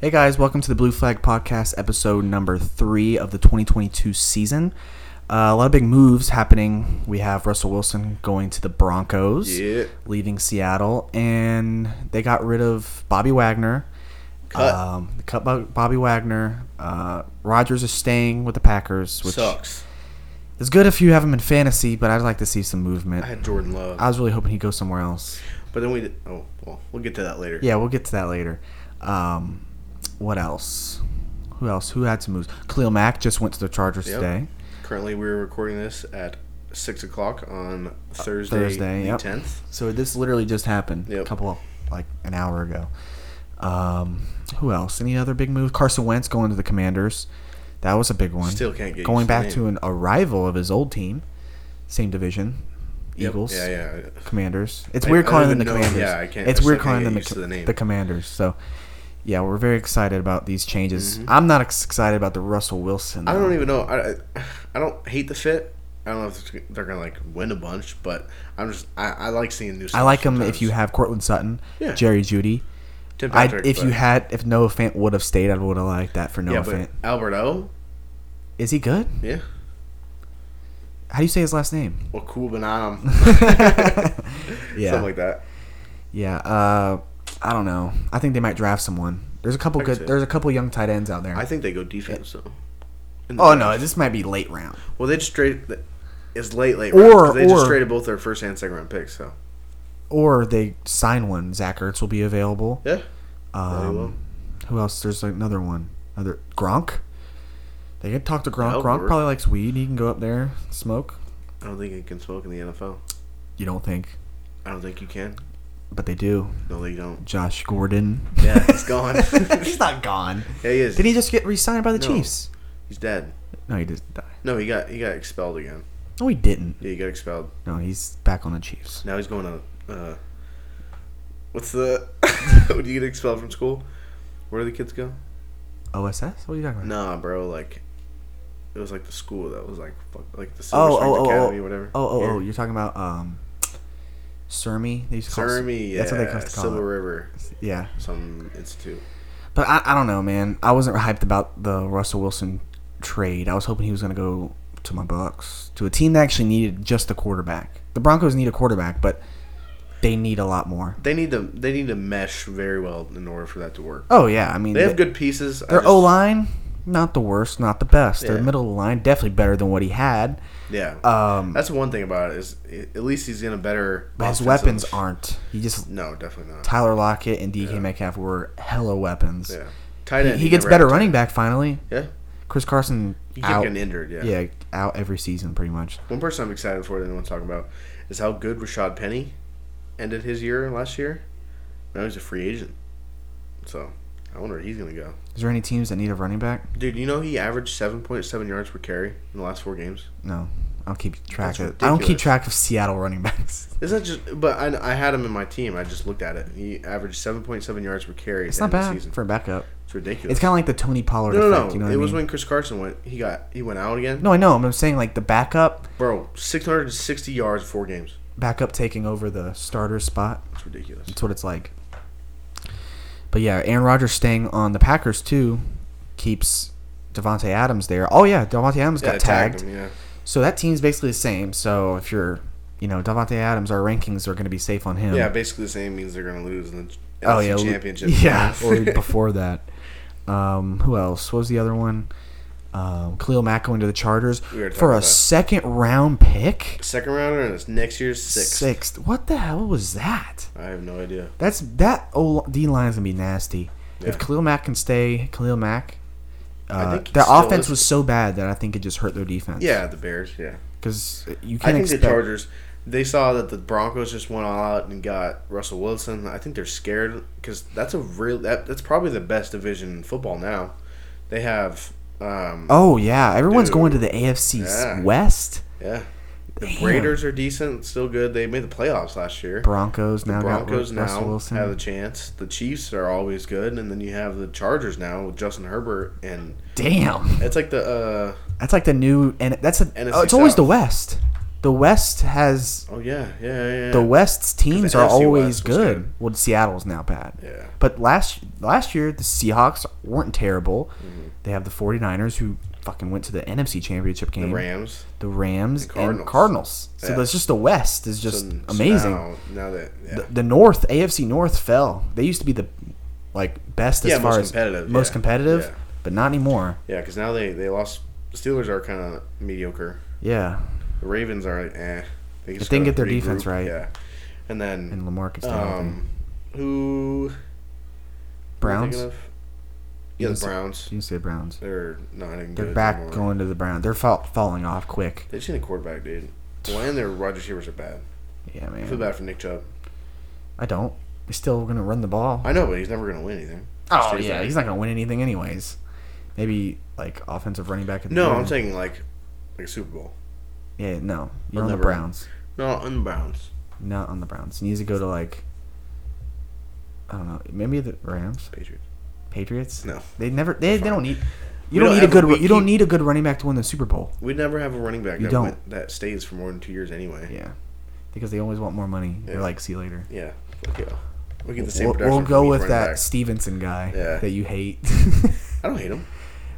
Hey guys, welcome to the Blue Flag Podcast, episode number three of the 2022 season. Uh, a lot of big moves happening. We have Russell Wilson going to the Broncos, Yeah. leaving Seattle, and they got rid of Bobby Wagner. Cut. Um, they cut Bobby Wagner. Uh, Rodgers is staying with the Packers, which Sucks. is good if you have him in fantasy, but I'd like to see some movement. I had Jordan Love, I was really hoping he'd go somewhere else. but then we did. Oh well, we'll get to that later. Yeah, we'll get to that later. Um, what else? Who else? Who had some moves? Khalil Mack just went to the Chargers Yep. today. Currently, we're recording this at six o'clock on Thursday, Thursday, the yep. tenth. So this literally just happened a Yep. couple like an hour ago. Um, who else? Any other big moves? Carson Wentz going to the Commanders. That was a big one. Still can't get going back to an arrival of his old team, same division, Yep. Eagles. Yeah, yeah. Commanders. It's I- weird calling them the know- Commanders. yeah, I can't- It's I weird calling them the, used to co- the name. the Commanders. So, yeah, we're very excited about these changes. Mhm. I'm not excited about the Russell Wilson. I don't even know. I, I, I don't hate the fit. I don't know if they're gonna like win a bunch, but I'm just I, I like seeing new. I like them if you have Courtland Sutton, Yeah. Jerry Jeudy. Tim I Patrick, if you had if Noah Fant would have stayed, I would have liked that for Noah yeah, but Fant. Alberto, Is he good? yeah, How do you say his last name? well, cool banana, Yeah, something like that. yeah. Uh, I don't know. I think they might draft someone. There's a couple I can good. see. There's a couple young tight ends out there. I think they go defense though. In the oh draft. no, this might be late round. Well, they just traded. It's late, late. Or- round, 'cause they just or- traded both their first and second round picks. So Or they sign one. Zach Ertz will be available. yeah, Very well. Um, who else? There's another one. Another Gronk. They could talk to Gronk. That'll Gronk work. probably likes weed. He can go up there smoke. I don't think you can smoke in the NFL. You don't think, I don't think you can. But they do. No, they don't. Josh Gordon. Yeah, he's gone. He's not gone. yeah, he is. Did he just get re-signed by the No. Chiefs? He's dead. No, he didn't die. No, he got he got expelled again. No, he didn't. Yeah, he got expelled. No, he's back on the Chiefs. Now he's going to. Uh, what's the? when you get expelled from school, where do the kids go? OSS? What are you talking about? Nah, bro. Like, it was like the school that was like fuck, like the Oh, Silver oh, Strings oh, Academy oh, whatever. oh, oh, oh, you're talking about um, Surmy. They used to call it- Surmy, yeah, That's what they to call it. Silver. River, Yeah, some institute. but I, I don't know, man. I wasn't hyped about the Russell Wilson trade. I was hoping he was gonna go to my Bucks, to a team that actually needed just a quarterback. The Broncos need a quarterback, but they need a lot more. They need to they need to mesh very well in order for that to work. Oh yeah, I mean They have th- good pieces. Their O line, not the worst, not the best. Their middle of the line, definitely better than what he had. Yeah, Um, that's one thing about it is at least he's in a better. but his weapons aren't. He just No, definitely not. Tyler Lockett and DK Yeah. Metcalf were hella weapons. Yeah, tight He, end. he gets better running back finally. Yeah, Chris Carson he kept out. getting injured. Yeah. Yeah, out every season pretty much. One person I'm excited for that anyone's talking about is how good Rashad Penny ended his year last year. Now he's a free agent. So I wonder where he's gonna go. Is there any teams that need a running back? Dude, you know he averaged seven point seven yards per carry in the last four games. No, I don't keep track That's of. I don't keep track of Seattle running backs. Isn't that just? But I, I had him in my team. I just looked at it. He averaged seven point seven yards per carry. It's not the end of the bad season. for a backup. It's ridiculous. It's kind of like the Tony Pollard no, no, effect. no. You know it I was mean? when Chris Carson went. He got he went out again. no, I know. I'm saying like the backup, Bro, six hundred and sixty yards, four games. backup taking over the starter spot. It's ridiculous. That's what it's like. But yeah, Aaron Rodgers staying on the Packers too keeps Davante Adams there. Oh yeah, Davante Adams Yeah, got tagged him, yeah. So that team's basically the same. So if you're, you know, Davante Adams, our rankings are going to be safe on him. Yeah, basically the same means they're gonna lose in the Oh yeah, championship. Yeah, or before that. Um, who else? What was the other one? Um, Khalil Mack going to the Chargers We for a second round pick. second rounder and it's next year's sixth. Sixth. What the hell was that? I have no idea. That's that O D line is gonna be nasty. If Yeah. Khalil Mack can stay, Khalil Mack. Uh, their offense is. was so bad that I think it just hurt their defense. Yeah, the Bears. Yeah, because you can't I think expect. the Chargers. They saw that the Broncos just went all out and got Russell Wilson. I think they're scared because that's a real. That, that's probably the best division in football now. They have. Um, Oh yeah, everyone's Dude. going to the AFC Yeah. West. yeah. The Damn. Raiders are decent, still good. They made the playoffs last year. Broncos now Broncos got now Wilson. have a chance. The Chiefs are always good, and then you have the Chargers now with Justin Herbert, and Damn, it's like the uh, that's like the new and that's a. NFC oh, it's always the West. The West has Oh yeah, yeah, yeah. yeah. the West's teams the are always West good. good. Well, Seattle's now bad. yeah. But last last year the Seahawks weren't terrible. Mm-hmm. They have the 49ers who fucking went to the NFC Championship game. The. Rams. The Rams and And Cardinals. Cardinals. So Yeah. that's just the West is just So- so amazing. now, now that yeah. the, the North, AFC North fell. They used to be the like best as Yeah, far as competitive, most competitive, but not anymore. yeah, because now they they lost. The Steelers are kind of mediocre. Yeah, The Ravens are eh. They If they can get their defense right. Yeah. And then and Lamar could stay um, who? who Browns. Yeah, can the Browns. You can say Browns. They're not even They're back anymore. going to the Browns. They're fall, falling off quick. They just need a quarterback, dude. Well, and their wide receivers are bad. Yeah, I feel bad for Nick Chubb. I don't. They're still gonna run the ball. I know, but he's never gonna win anything. Oh Stays yeah, there. he's not gonna win anything anyways. Maybe like offensive running back. At the No, end. I'm saying like like a Super Bowl. Yeah, no, you're on the Browns. No, on the Browns. Not on the Browns. He needs to go to like. I don't know. Maybe the Rams, Patriots. Patriots. No. They never. They, they don't need. You don't, don't need a a- good. we you don't need a good running back to win the Super Bowl. We never have a running back You that don't. went, that stays for more than two years anyway. Yeah, because they always want more money. They're like, see you later. Yeah. Fuck yeah. We get the same We'll, we'll go with that back. Stevenson guy Yeah. that you hate. I don't hate him.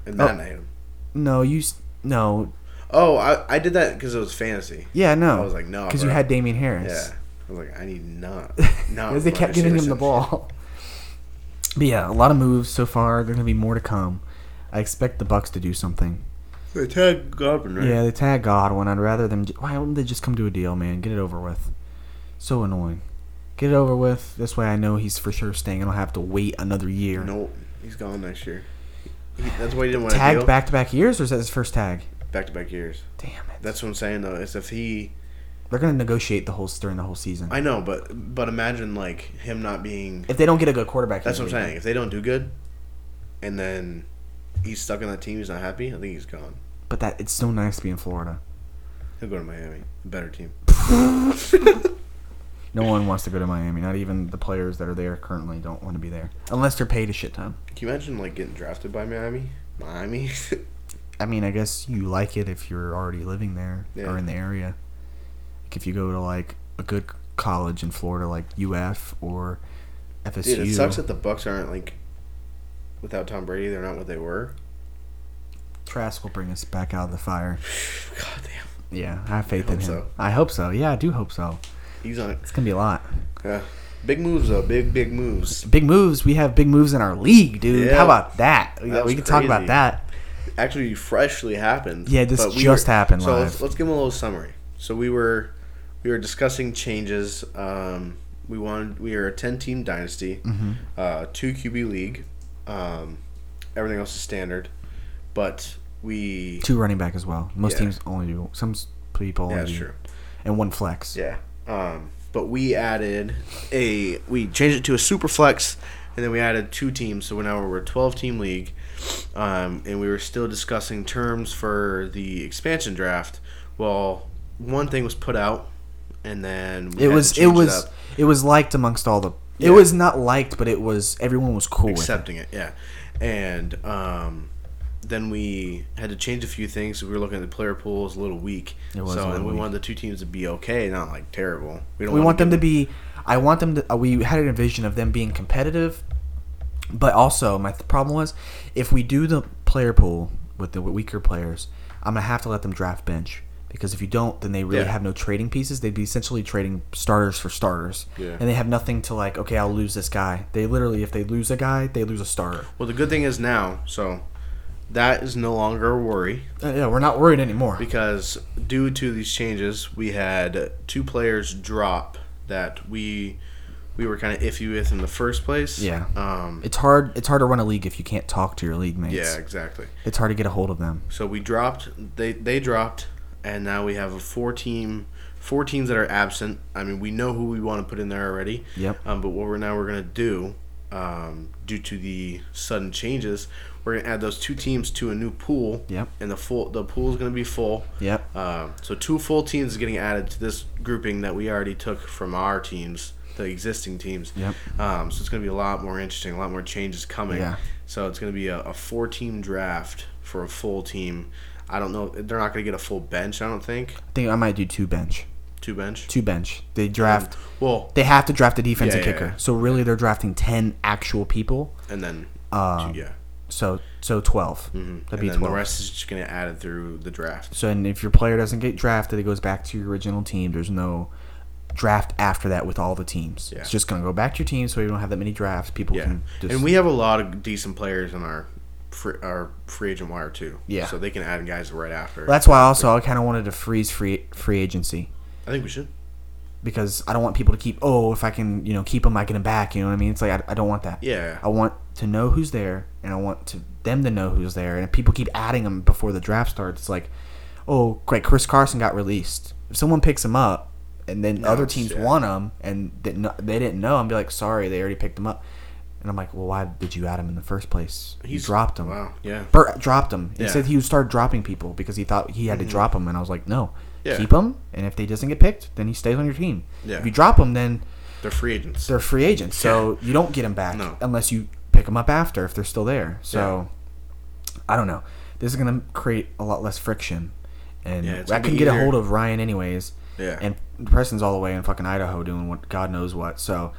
And Oh. I hate him. no, you. s- No. Oh, I, I did that because it was fantasy. Yeah, no. I was like, no, because you had Damien Harris. Yeah. I was like, I need not. Not. Because they kept giving him the ball. But yeah, a lot of moves so far. There's gonna be more to come. I expect the Bucks to do something. They tagged Godwin, right? Yeah, they tag Godwin. I'd rather them. Why don't they just come to a deal, man? Get it over with. So annoying. Get it over with. This way, I know he's for sure staying. I don't have to wait another year. No, he's gone next year. He, that's why he didn't want to Tagged deal. back to back years, or is that his first tag? Back to back years. Damn it. That's what I'm saying though. Is if he, They're gonna negotiate the whole during the whole season. I know, but but imagine like him not being. if they don't get a good quarterback, That's what I'm saying. If they don't do good, and then he's stuck on that team, he's not happy. I think he's gone. But that it's so nice to be in Florida. He'll go to Miami, a better team. No one wants to go to Miami. Not even the players that are there currently don't want to be there, unless they're paid a shit ton. Can you imagine like getting drafted by Miami? Miami. I mean, I guess you like it if you're already living there Yeah. or in the area. Like if you go to like a good college in Florida, like UF or FSU. Dude, it sucks that the Bucks aren't like without Tom Brady. They're not what they were. Trask will bring us back out of the fire. God damn. Yeah, I have faith I in him. so. I hope so. Yeah, I do hope so. He's on. It's gonna be a lot. Yeah. Big moves though. Big big moves. Big moves. We have big moves in our league, dude. Yeah. How about that? We, That we can talk about that. Actually, freshly happened. Yeah, this we just happened So let's, let's give them a little summary. So we were we were discussing changes. Um, we wanted we are a ten team dynasty, Mm-hmm. uh, two QB league. Um, everything else is standard, but we Two running back as well. Most Yeah. teams only do. Some people yeah, that's do. true. And one flex. Yeah. Um, but we added a we changed it to a super flex, and then we added two teams. So now we're a twelve team league, um, and we were still discussing terms for the expansion draft. Well, one thing was put out, and then we It was to it was up, it was liked amongst all the. It was not liked, but it was everyone was cool with it. accepting it. Yeah, and um, then we had to change a few things. We were looking at the player pools a little weak. It was so little and we weak. wanted the two teams to be okay, not like terrible. We don't We wanna want them to be. I want them to. Uh, we had a vision of them being competitive, but also my th- problem was if we do the player pool with the weaker players, I'm gonna have to let them draft bench because if you don't, then they really Yeah. have no trading pieces. They'd be essentially trading starters for starters, Yeah. and they have nothing to like. Okay, I'll lose this guy. They literally, if they lose a guy, they lose a starter. Well, the good thing is now, so that is no longer a worry Uh, yeah, we're not worried anymore. because due to these changes, we had two players drop that we we were kind of iffy with in the first place. Yeah. Um. It's hard. It's hard to run a league if you can't talk to your league mates. Yeah, exactly. It's hard to get a hold of them. So we dropped. They they dropped, and now we have a four team. Four teams that are absent. I mean, we know who we want to put in there already. Yep. Um, but what we're now we're gonna do, um, due to the sudden changes, we're gonna add those two teams to a new pool. Yep. And the full the pool is gonna be full. Yep. Um, so two full teams is getting added to this grouping that we already took from our teams, the existing teams. Yep. Um, so it's going to be a lot more interesting, a lot more changes coming. Yeah. So it's going to be a, a four-team draft for a full team. I don't know. They're not going to get a full bench. I don't think I think I might do two bench. two bench. Two bench. They draft. Well, They have to draft a defensive Yeah, yeah, kicker. yeah. So really, they're drafting ten actual people. and then Um, two, yeah, So so 12 Mhm. That'd and be twelve. the rest is just going to add it through the draft. So and if your player doesn't get drafted, it goes back to your original team. There's no draft after that with all the teams. Yeah. It's just gonna go back to your team, so you don't have that many drafts. People Yeah, can just and we have a lot of decent players in our free, our free agent wire too. Yeah. so they can add guys right after. That's why also I kind of wanted to freeze free free agency I think we should. because I don't want people to keep. Oh, if I can, you know, keep them, I get them back. You know what I mean? It's like I, I don't want that. Yeah, I want to know who's there, and I want to them to know who's there. And if people keep adding them before the draft starts, it's like, oh, great, Chris Carson got released. If someone picks him up, and then No, other teams yeah. want him, and didn't they didn't know, I'm be like, sorry, they already picked him up. And I'm like, well, why did you add him in the first place? He dropped him. Wow. Yeah. Burt dropped him. He Yeah. said he would start dropping people because he thought he had to mm-hmm. drop him, and I was like, no, Yeah. keep him, and if they doesn't get picked, then he stays on your team. Yeah. If you drop him, then They're free agents. they're free agents, so you don't get them back No. unless you pick them up after if they're still there. So I don't know. This is gonna create a lot less friction, and I can get a hold of Ryan anyways. Yeah. And Preston's all the way in fucking Idaho doing what God knows what. So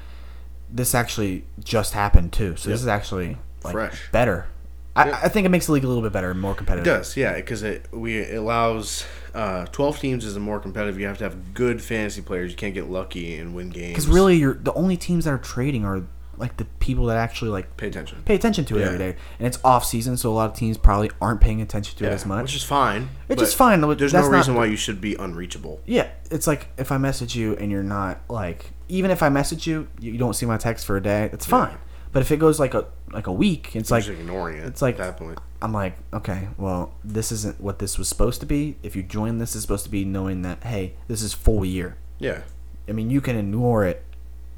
this actually just happened too. So Yep. this is actually like Fresh. better. I, Yep. I think it makes the league a little bit better and more competitive. It does, yeah, because it we it allows uh, twelve teams is more competitive. You have to have good fantasy players. You can't get lucky and win games. Because really, you're the only teams that are trading are like the people that actually like pay attention. pay attention to it Yeah. every day. And it's off season, so a lot of teams probably aren't paying attention to it as much. which is fine. But is fine. There's That's no not- reason why you should be unreachable. Yeah, it's like if I message you and you're not like, even if I message you, you don't see my text for a day. It's fine. But if it goes like a like a week, it's Like like just ignoring it. it's like- at that point. I'm like, okay, well, this isn't what this was supposed to be. If you join, this is supposed to be knowing that hey, this is full year. Yeah, I mean, you can ignore it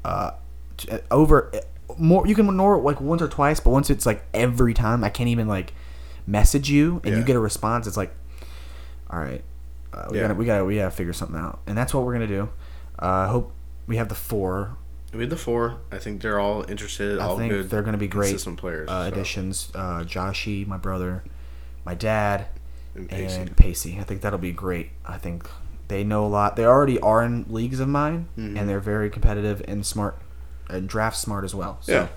uh, over more. You can ignore it like once or twice, but once it's like every time, I can't even like message you and you get a response. It's like, all right, uh, we Yeah. gotta we gotta we gotta figure something out, and that's what we're gonna do. Uh, I hope we have the four. we had the four. I think they're all interested. I all think good. they're gonna be great consistent players. uh, so. additions. Uh, Joshy, my brother, my dad, And Pacey. and Pacey. I think that'll be great. I think they know a lot. They already are in leagues of mine, Mhm. and they're very competitive and smart, and draft smart as well. So Yeah.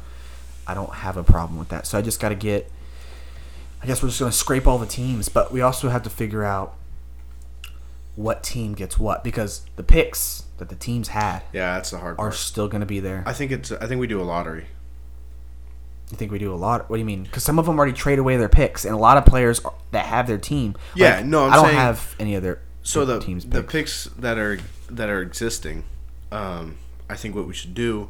I don't have a problem with that. So I just got to get. I guess we're just gonna scrape all the teams, but we also have to figure out what team gets what because the picks that the teams had Yeah, that's the hard are part. still gonna be there. I think it's. I think we do a lottery. You think we do a lot? What do you mean? Because some of them already trade away their picks, and a lot of players are- that have their team. Yeah, like, no, I'm I don't saying- have any other. So the teams the picks. picks that are that are existing, um, I think what we should do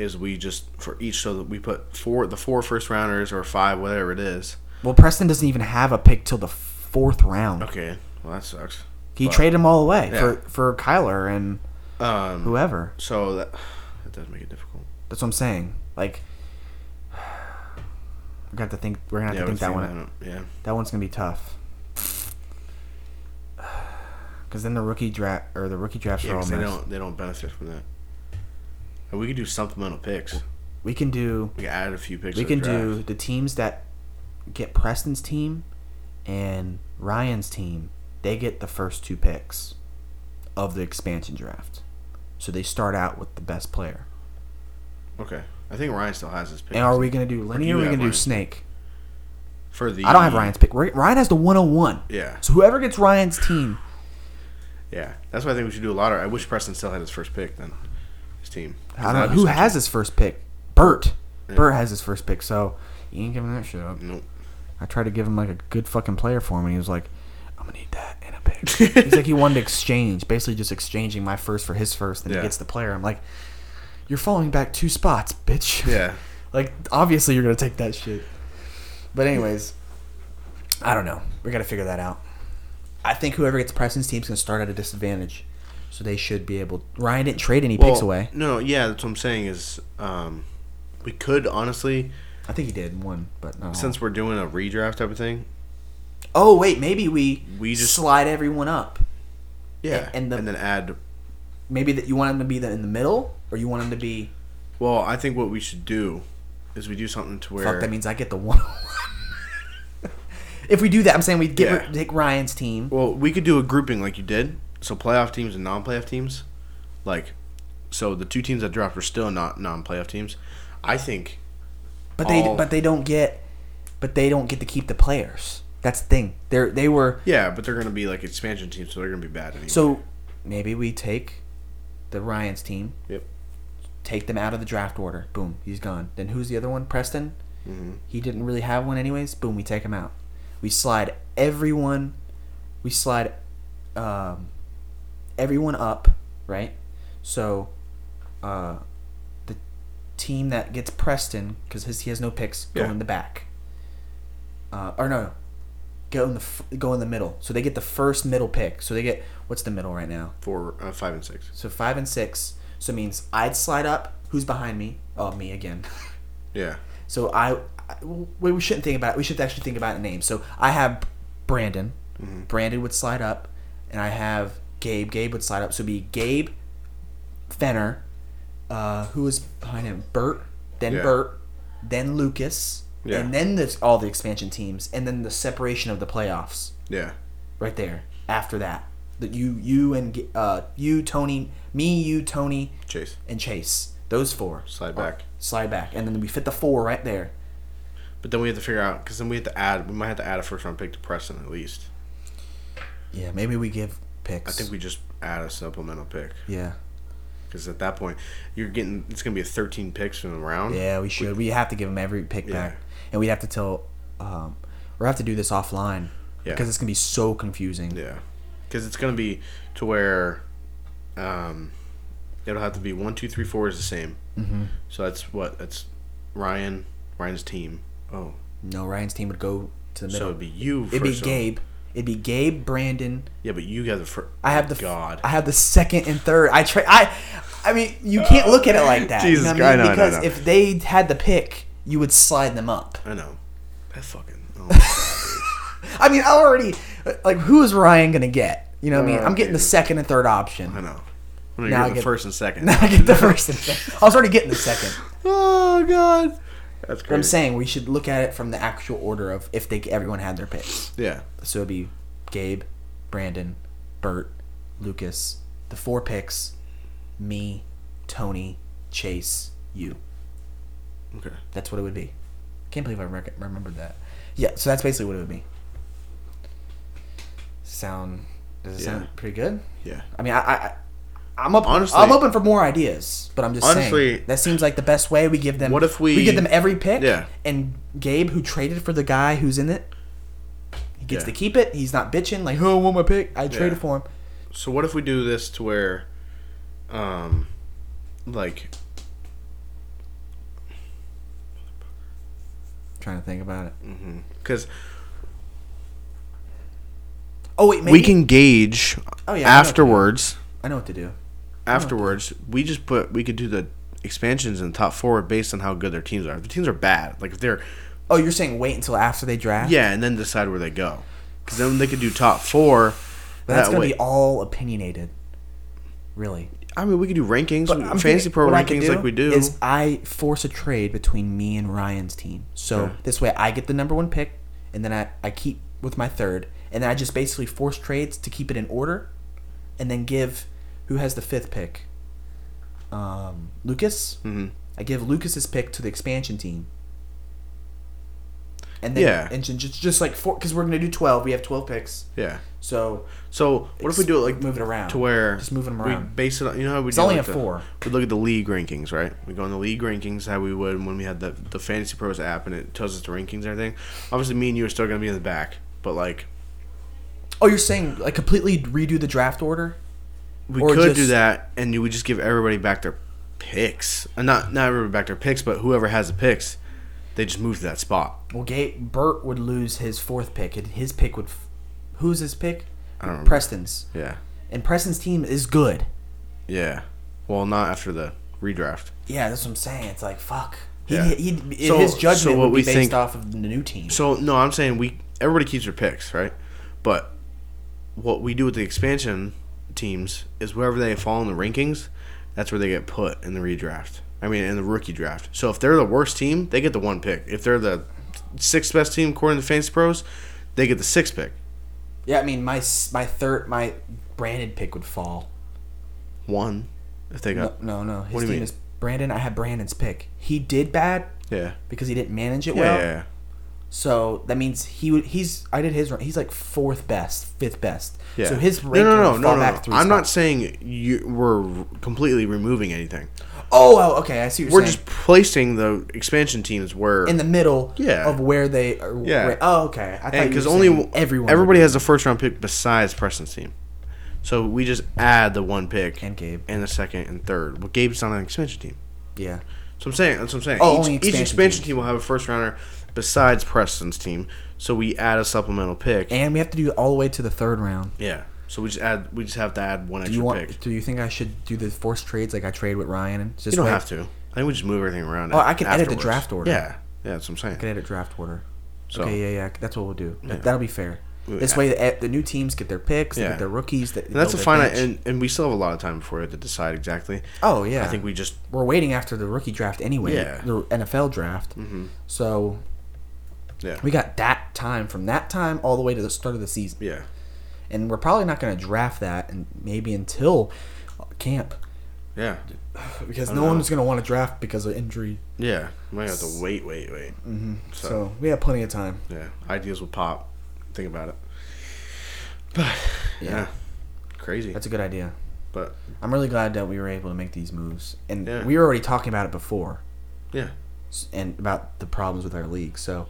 is we just for each so that we put four the four first rounders or five whatever it is. Well, Preston doesn't even have a pick till the fourth round. Okay, well that sucks. He But, traded them all away Yeah. for for Kyler and um, whoever. So that that does make it difficult. That's what I'm saying. Like, we're gonna have to think. We're gonna have yeah, to think that one. out. Yeah, That one's gonna be tough. Because then the rookie draft or the rookie drafts yeah are all they don't they don't benefit from that. And we could do supplemental picks. We can do. We could add a few picks. We to the can do the teams that get Preston's team and Ryan's team. They get the first two picks of the expansion draft. So they start out with the best player. Okay, I think Ryan still has his pick. And are we gonna do linear? you or Are we gonna do snake? for the? I don't have Ryan's pick. Ryan has the 101. Yeah, So whoever gets Ryan's team, yeah. That's why I think we should do a lottery. I wish Preston still had his first pick then. His team. I don't know who has a- his first pick. Bert. Yeah. Bert has his first pick. So you ain't giving that shit up. Nope. I tried to give him like a good fucking player for him, and he was like, "I'm gonna need that and a pick." He's like, he wanted to exchange, basically just exchanging my first for his first, and Yeah. he gets the player. I'm like, "You're falling back two spots, bitch." Yeah. like obviously you're gonna take that shit. But anyways, I don't know. We gotta figure that out. I think whoever gets Preston's team's gonna start at a disadvantage, so they should be able. Ryan didn't trade any picks away. No, yeah, that's what I'm saying is um, we could honestly, I think he did one, but all. since we're doing a redraft type of thing, Oh wait, maybe we We just- slide everyone up. yeah, And then and, the- then add. Maybe that you want them to be the, in the middle, or you want them to be. Well, I think what we should do is we do something to where Fuck, that means I get the one. If we do that, I'm saying we get Yeah. take Ryan's team. Well, we could do a grouping like you did. So playoff teams and non-playoff teams, like, so the two teams that dropped are still not non-playoff teams. I think. But they all- but they don't get but they don't get to keep the players. That's the thing. They're they were Yeah, but they're gonna be like expansion teams, so they're gonna be bad anyway. so maybe we take the Ryan's team, Yep. take them out of the draft order. Boom, he's gone. Then who's the other one? Preston. Mm-hmm. He didn't really have one anyways. Boom, we take him out. We slide everyone. We slide um, everyone up, right? So uh, the team that gets Preston because he has no picks go Yeah. in the back. Uh, or no, go in the f- go in the middle. So they get the first middle pick. So they get what's the middle right now? for uh, five and six. So five and six. So it means I'd slide up. Who's behind me? Oh, me again. Yeah. So I, I we we shouldn't think about. It. We should actually think about a name. So I have Brandon. Mm-hmm. Brandon would slide up, and I have Gabe. Gabe would slide up. So it'd be Gabe, Fenner, uh, who was behind him? Bert, then Yeah. Bert, then Lucas, Yeah. and then there's all the expansion teams, and then the separation of the playoffs Yeah. right there. After that, that you you and uh, you Tony, me, you Tony, Chase. and Chase. Those four Slide back. slide back, and then we fit the four right there. But then we have to figure out because then we have to add. We might have to add a first round pick to Preston at least. Yeah, maybe we give picks. I think we just add a supplemental pick Yeah, because at that point you're getting it's gonna be a 13 picks from the round. yeah, we should. We have to give them every pick Yeah. back, and we have to tell. Um, we have to do this offline Yeah. because it's gonna be so confusing. Yeah, because it's gonna be to where, um, it'll have to be one, two, three, four is the same. Mm-hmm. So that's what that's Ryan, Ryan's team. Oh, No, Ryan's team would go to the middle. so it'd be you. It'd be Gabe. It'd be Gabe, Brandon. Yeah, but you guys are. first. I have the God. I have the second and third. I try. I. I mean, you can't look at it like that. Jesus you know Christ, I mean? I know, I know, because I know. if they had the pick, you would slide them up. I know. That fucking. Oh God, I mean, I already like who is Ryan gonna get? You know what I mean? I'm getting the uh, second and third option. I know. I'm Now I get the first and second. Now I get the first and second. I was already getting the second. oh God. That's But I'm saying we should look at it from the actual order of if they everyone had their picks. Yeah. So it'd be Gabe, Brandon, Bert, Lucas, the four picks, me, Tony, Chase, you. Okay. That's what it would be. Can't believe I rec- remembered that. Yeah, so that's basically what it would be. Sound does it Yeah. sound pretty good? Yeah. I mean, I, I I'm up. Honestly- I'm open for more ideas, but I'm just Honestly- saying that seems like the best way. We give them. What if we- We give them every pick? Yeah. And Gabe, who traded for the guy who's in it, gets Yeah. to keep it. He's not bitching like, "Oh, I want my pick. I traded Yeah. for him." So what if we do this to where, um, like trying to think about it. because Oh wait, maybe we can gauge Oh, yeah, I know what to do. afterwards. I know what to do. Afterwards, we just put we could do the expansions in the top four based on how good their teams are. If the teams are bad, like if they're Oh, you're saying wait until after they draft? yeah, and then decide where they go. Because then they could do top four. But that's that gonna way. be all opinionated. Really. I mean, we could do rankings, But fantasy thinking- pro what I could rankings like we do. Is I force a trade between me and Ryan's team. So Okay. this way I get the number one pick, and then I, I keep with my third, and then I just basically force trades to keep it in order, and then give who has the fifth pick. Um, Lucas. hmm I give Lucas's pick to the expansion team. And then Yeah. and just just like four because we're gonna do twelve. We have twelve picks. Yeah. So So what if we do it like move it around to where Just moving them we around. base it on you know how we It's do only like a four. We look at the league rankings, right? We go in the league rankings how we would when we had the the Fantasy Pros app and it tells us the rankings and everything. Obviously, me and you are still gonna be in the back, but like Oh, you're saying like completely redo the draft order? we Or could just- do that, and you would just give everybody back their picks, and not not everybody back their picks, but whoever has the picks, they just moved to that spot. Well, Gabe Burt would lose his fourth pick, and his pick would. F- who's his pick? I don't remember. Preston's, Yeah, and Preston's team is good. yeah. Well, not after the redraft. Yeah, that's what I'm saying. It's like fuck. He, Yeah. he, So- his judgment so what would be we based think- off of the new team. So no, I'm saying we everybody keeps their picks, right? But what we do with the expansion teams is wherever they fall in the rankings, that's where they get put in the redraft. I mean, in the rookie draft. So if they're the worst team, they get the one pick. If they're the sixth best team according to Fantasy Pros, they get the sixth pick. Yeah, I mean my my third my Brandon pick would fall. One, if they No, got no, no. His What do you team mean? is Brandon. I had Brandon's pick. He did bad yeah, because he didn't manage it yeah, well. yeah, yeah. So that means he. He's. I did his. He's like fourth best, fifth best. yeah. So his no, ranking no, no, no, no, back no. three I'm not saying you we're completely removing anything. Oh, oh, okay. I see. What you're We're saying. just placing the expansion teams where in the middle. Yeah. Of where they. Are, Yeah. where- oh, okay. I thought because only everyone. everybody has a first round pick besides Preston's team. So we just add the one pick And Gabe. and the second and third. Well, Gabe's on an expansion team. Yeah. So I'm saying that's what I'm saying. Oh, each, only each expansion expansion team will have a first rounder besides Preston's team. So we add a supplemental pick. And we have to do it all the way to the third round. yeah. So we just add. We just have to add one Do extra you want? pick. Do you think I should do the forced trades like I trade with Ryan and just You don't wait? have to. I think we just move everything around. Oh, I can edit the draft order. Yeah. Yeah, that's what I'm saying. I can edit draft order. So- okay, yeah, yeah. That's what we'll do. That, Yeah. That'll be fair. This way, the, the new teams get their picks, they Yeah. get their rookies. That And that's a finite, and, and we still have a lot of time before we have to decide exactly. oh yeah, I think we just we're waiting after the rookie draft anyway. Yeah. The NFL draft. Mhm. So yeah we got that time from that time all the way to the start of the season, yeah and we're probably not going to draft that, and maybe until camp yeah because no know. one's going to want to draft because of injury. yeah. We might have to wait, wait, wait. hmm So. So- we have plenty of time. Yeah, ideas will pop. Think about it. But Yeah. yeah, crazy. That's a good idea. but I'm really glad that we were able to make these moves, and Yeah. we were already talking about it before. yeah, and about the problems with our league. So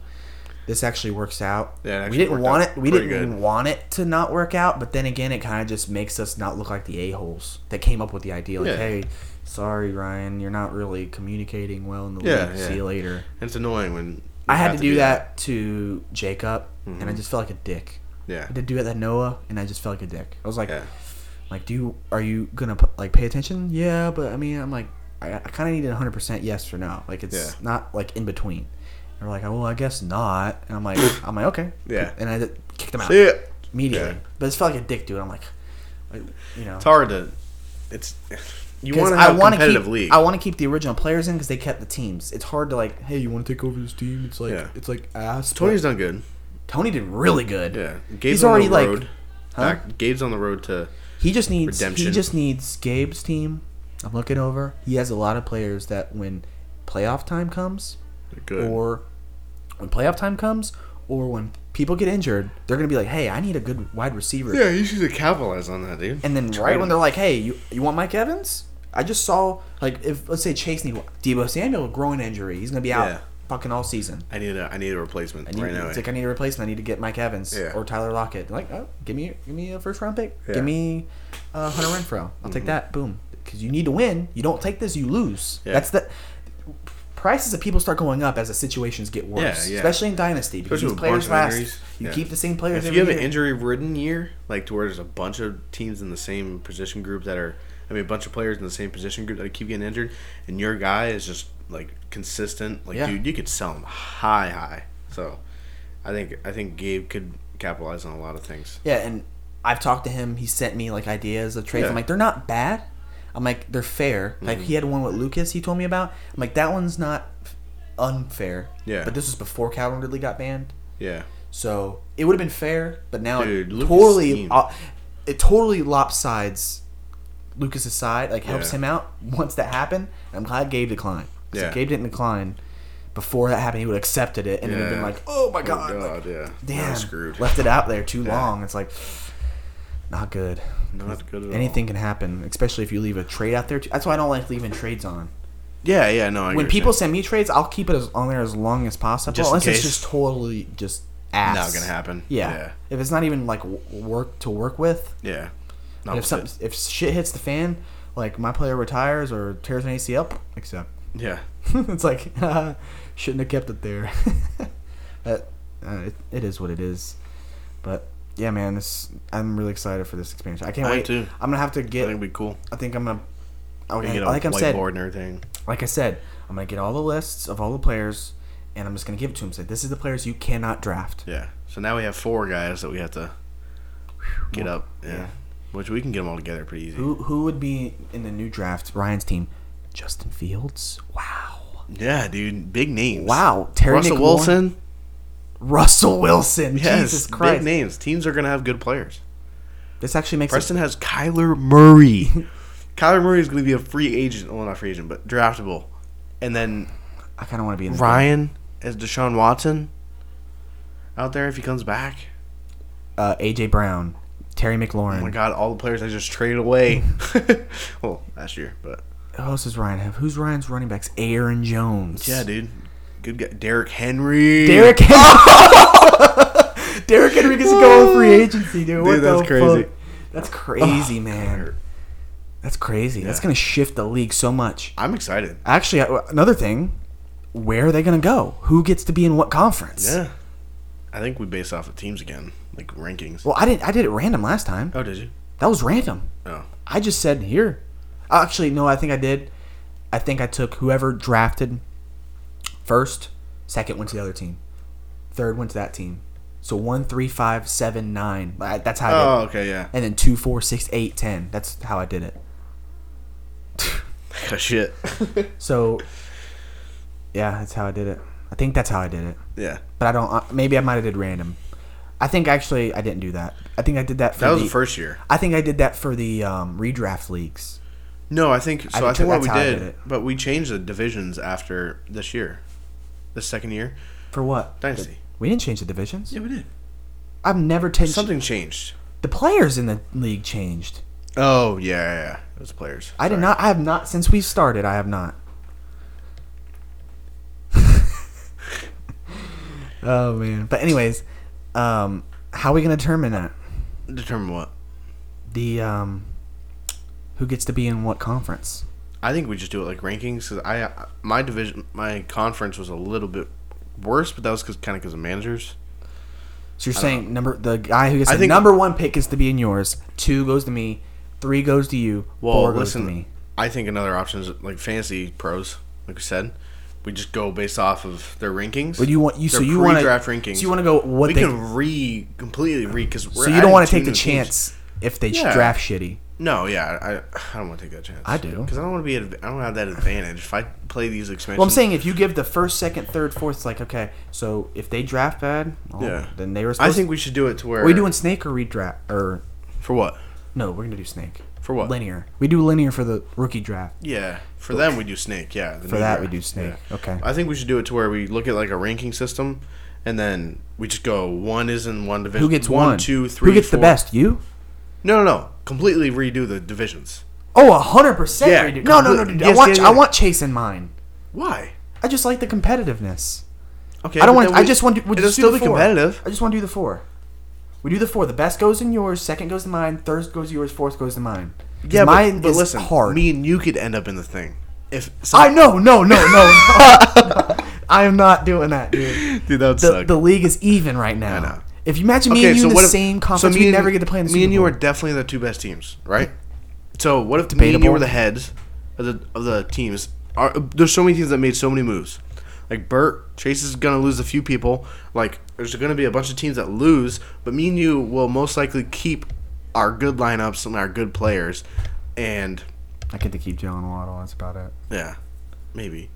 this actually works out. Yeah, it we didn't want it. We didn't good. want it to not work out, but then again, it kind of just makes us not look like the a holes that came up with the idea. Like, Yeah. hey, sorry, Ryan, you're not really communicating well in the Yeah, league. yeah. See you later. and it's annoying when I had have to do that, to Jacob, and I Mhm. just felt like a dick. Yeah, I did do it at Noah, and I just felt like a dick. I was like, like, do you are you gonna like pay attention? Yeah, but I mean, I'm like, I, I kind of need a hundred percent yes or no. Like it's not like in between. They're like, oh, well, I guess not. And I'm like, I'm like, okay, Yeah. And I kicked them out See ya. immediately. Yeah. But it felt like a dick, dude. I'm like, like, you know, It's hard to. It's You want to I have a wanna competitive keep, league. I want to keep the original players in because they kept the teams. It's hard to like, hey, you want to take over this team? It's like, Yeah. it's like ass. Tony's done good. Tony did really good. Yeah, Gabe's He's on already the like, road. huh? Back, Gabe's on the road to. He just needs he just needs Gabe's team. I'm looking over. He has a lot of players that when playoff time comes, Good. or when playoff time comes, or when people get injured, they're gonna be like, "Hey, I need a good wide receiver." yeah, you should capitalize on that, dude. And then Trade right when they're like, "Hey, you you want Mike Evans?" I just saw like if let's say Chase need Deebo Samuel growing injury, he's gonna be out Yeah. fucking all season. I need a I need a replacement I need, right now. it's like I need a replacement. I need to get Mike Evans Yeah. or Tyler Lockett. They're like, oh, give me give me a first round pick. Yeah. Give me uh, Hunter Renfrow. I'll take Mhm. that. Boom. Because you need to win. You don't take this, you lose. Yeah. That's the prices of people start going up as the situations get worse, Yeah, yeah. especially in dynasty because Especially these with a bunch players last. You Yeah. keep the same players. if you have an injury-ridden year, like to where there's a bunch of teams in the same position group that are, I mean, a bunch of players in the same position group that keep getting injured, and your guy is just like consistent, like Yeah. dude, you could sell him high, high. So, I think I think Gabe could capitalize on a lot of things. Yeah, and I've talked to him. He sent me like ideas of trades. Yeah. I'm like, they're not bad. I'm like, they're fair. Like Mhm. he had one with Lucas. He told me about. I'm like, that one's not unfair. Yeah. But this was before Calvin Ridley got banned. Yeah, So it would have been fair, but now Dude, it totally uh, it totally lopsides Lucas's side, like helps Yeah. him out once that happened. And I'm glad Gabe declined. Yeah. If Gabe didn't decline before that happened, he would have accepted it and it would have been like, oh my Oh, god, like, yeah, damn, screwed. left it out there too Yeah. long. It's like not good. Not good at all. Anything can happen, especially if you leave a trade out there. Too. That's why I don't like leaving trades on. Yeah, yeah, no. I when people send me trades, I'll keep it as, on there as long as possible, Just unless it's just totally just ass. not gonna happen. Yeah. yeah, If it's not even like work to work with, yeah. Not if some it. if shit hits the fan, like my player retires or tears an ACL, accept. yeah, it's like shouldn't have kept it there. but, uh, it, it is what it is. But yeah, man, this I'm really excited for this expansion. I can't I wait. too. I'm gonna have to get. I think it'd be cool. I think I'm gonna. Okay, get a like I said, whiteboard and everything. like I said, I'm gonna get all the lists of all the players, and I'm just gonna give it to him. Say this is the players you cannot draft. Yeah. So now we have four guys that we have to get Well, up. Yeah. yeah. Which we can get them all together pretty easy. Who who would be in the new draft? Ryan's team, Justin Fields. Wow. Yeah, dude. Big names. Wow. Terry Russell. Wilson. Russell Wilson. Yes, Jesus Christ. big names. Teams are gonna have good players. This actually makes it, Preston has Kyler Murray. Kyler Murray is gonna be a free agent. Well, not free agent, but draftable. And then I kind of want to be in Ryan as Deshaun Watson out there if he comes back. uh, AJ Brown, Terry McLaurin. Oh my god, all the players I just traded away. well, last year, but Who else does Ryan have? Who's Ryan's running backs? Aaron Jones. yeah, dude, good guy. Derrick Henry. Derrick Henry. Derrick Henry gets to go on free agency, dude. What Dude, that's the crazy. fuck? That's crazy, man. That's crazy. That's gonna shift the league so much. I'm excited. Actually, another thing, where are they gonna go? Who gets to be in what conference? Yeah, I think we base off of teams again, like rankings. Well, I didn't. I did it random last time. Oh, did you? That was random. Oh, I just said here. Actually, no. I think I did. I think I took whoever drafted first. Second went to the other team. Third went to that team. So one, three, five, seven, nine. That's how I did. It. Oh, okay, yeah. And then two, four, six, eight, ten. That's how I did it. Shit. So, yeah, that's how I did it. I think that's how I did it. yeah, But I don't. Maybe I might have did random. I think actually I didn't do that. I think I did that for that was the, the first year. I think I did that for the um, redraft leagues. No, I think so. I, I think what we did, did but we changed the divisions after this year, the second year For what? dynasty. We didn't change the divisions. Yeah, we did. I've never taken Something changed. The players in the league changed. Oh yeah, yeah, yeah. It was players. I did not. I have not since we started. I have not. oh man. But anyways, um, how are we gonna determine that? determine what. The um, who gets to be in what conference? I think we just do it like rankings because I my division my conference was a little bit worse, but that was kind of because of managers. So you're saying number the guy who gets I the number one pick is to be in yours. Two goes to me. Three goes to you. Well, four goes listen, to me. I think another option is like fantasy pros, like we said. We just go based off of their rankings. But you want you so you want to pre-draft rankings. So you want to go what we they. can re completely re because so you don't want to take the chance if they Yeah. draft shitty. No, yeah, I, I don't want to take that chance. I do. because I don't want to be. adv- I don't have that advantage if I play these expansions. Well, I'm saying if you give the first, second, third, fourth, it's like okay. So if they draft bad, well, Yeah. then they were. I think we should do it to where we're we doing snake or redraft or for what? no? We're gonna do snake. For what? Linear. We do linear for the rookie draft. Yeah, for them we do snake. Yeah, For that, draft. we do snake. Okay. I think we should do it to where we look at like a ranking system, and then we just go one is in one division. Who gets one? two, three, Who gets the best? You? No, no, no. Completely redo the divisions. Oh, a hundred percent. Yeah, redo- No, no, no, dude. I want yeah, I want Chase in mine. Why? I just like the competitiveness. Okay, I don't want. then I just want to. We'll It'll just still be four. competitive. I just want to do the four. We do the four. The best goes in yours. Second goes to mine. Third goes to yours. Fourth goes to mine. Yeah, mine but, but is listen, hard. me and you could end up in the thing. If I know, no, no, no, no. I am not doing that, dude. dude, that would The, suck. the league is even right now. I know. If you imagine me and you in the if- same conference, me we never get to play in the Me Super and you Bowl. are definitely the two best teams, right? So what if me and Debatable. you were the heads of the of the teams? Are, there's so many teams that made so many moves. Like Burt, Chase is gonna lose a few people. Like there's gonna be a bunch of teams that lose, but me and you will most likely keep our good lineups and our good players. And I get to keep Jaylen Waddle. That's about it. yeah, maybe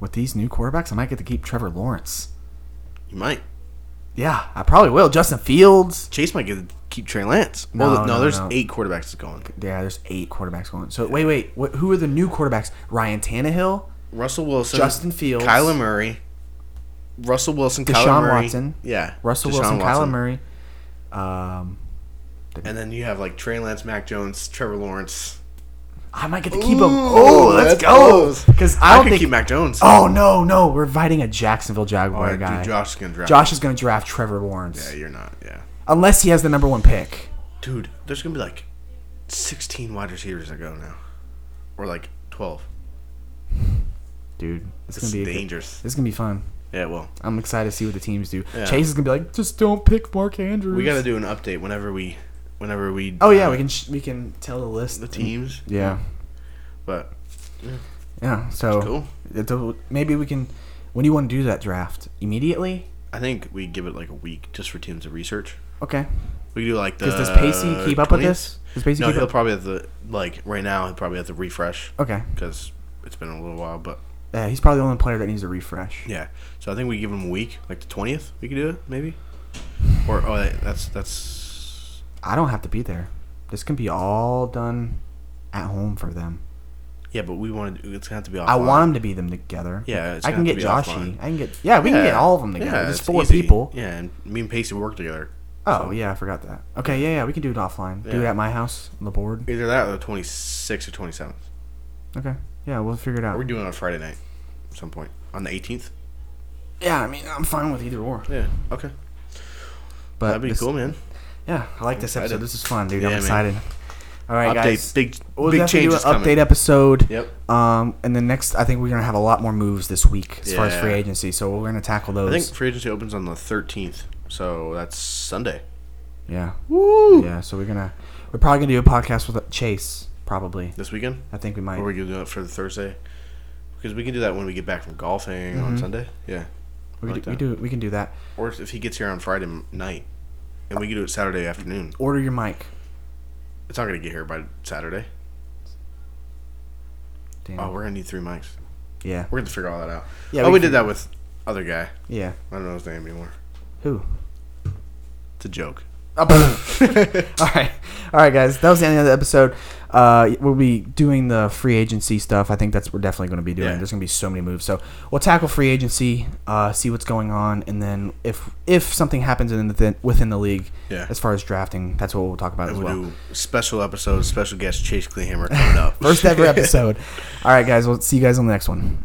With these new quarterbacks, I might get to keep Trevor Lawrence. you might. Yeah, I probably will. Justin Fields. Chase might get keep Trey Lance. No, well, no, no, there's no. eight quarterbacks going. Yeah, there's eight quarterbacks going. So wait, wait. What, who are the new quarterbacks? Ryan Tannehill, Russell Wilson, Justin Fields, Kyler Murray, Russell Wilson, Kyler Deshaun Murray, Watson, yeah, Russell Deshaun Wilson, Watson. Kyler Murray. Um, and then you have like Trey Lance, Mac Jones, Trevor Lawrence. I might get to keep him. Oh, let's go. Because I I, don't think. keep Mac Jones. oh no, no, we're inviting a Jacksonville Jaguar Oh, dude, guy. Josh is gonna draft. Josh is going to draft Trevor Lawrence, yeah, you're not. Yeah, unless he has the number one pick. dude, there's gonna be like 16 wide receivers that go now, or like 12. Dude, it's, It's gonna be good- dangerous. This is gonna be fun. Yeah, well, I'm excited to see what the teams do. Yeah. Chase is gonna be like, just don't pick Mark Andrews. we got to do an update whenever we, whenever we. Oh yeah, uh, we can sh- we can tell the list. the teams. Yeah, But yeah. So cool. maybe we can. When do you want to do that draft? Immediately? I think we give it like a week just for teams to research. Okay. We do like the. Does Pacey keep up with this? Does Pacey No, he'll up? probably have to like right now. He'll probably have to refresh Okay. because it's been a little while. But Yeah, he's probably the only player that needs a refresh. Yeah. So I think we give him a week, like the twentieth. We could do it, maybe. Or oh, that's that's I don't have to be there. This can be all done at home for them. yeah, but we want to. It's gonna have to be. Offline. I want them to be them together. Yeah, it's I can get Joshy. offline. I can get yeah. We can get all of them together. Yeah, There's four easy. people. Yeah, and me and Pacey work together. Oh yeah, I forgot that. Okay, yeah, yeah, we can do it offline. Do it at my house on the board. Either that or the twenty sixth or twenty seventh. Okay, yeah, we'll figure it Or out. we're doing it on Friday night, at some point on the eighteenth. Yeah, I mean, I'm fine with either or. Yeah. Okay. But That'd be this- cool, man. Yeah, I like this episode. This is fun, dude. Yeah, I'm man. excited. All right, update guys. big We'll big definitely do changes an coming. update episode. Yep. Um, and then next, I think we're gonna have a lot more moves this week as far as free agency. So we're gonna tackle those. I think free agency opens on the thirteenth, so that's Sunday. yeah, Woo! yeah. So we're gonna we're probably gonna do a podcast with Chase. Probably. This weekend, I think we might. or we can do it for the Thursday, because we can do that when we get back from golfing on Mhm. Sunday. Yeah. We, like do, we do we can do that. Or if he gets here on Friday night, and we can do it Saturday afternoon. Order your mic. It's not gonna get here by Saturday. Damn. Oh, we're gonna need three mics. yeah. We're gonna figure all that out. Yeah. oh, we, can- did that with other guy. Yeah. I don't know his name anymore. Who? It's a joke. all right, all right, guys. That was the end of the episode. Uh, we'll be doing the free agency stuff. I think that's what we're definitely going to be doing. Yeah. There's going to be so many moves, so we'll tackle free agency, uh, see what's going on, and then if if something happens in the, within the league, Yeah. as far as drafting, that's what we'll talk about And as we'll well. do special episodes, special guest Chase Clehammer coming up. First ever episode. all right, guys. We'll see you guys on the next one.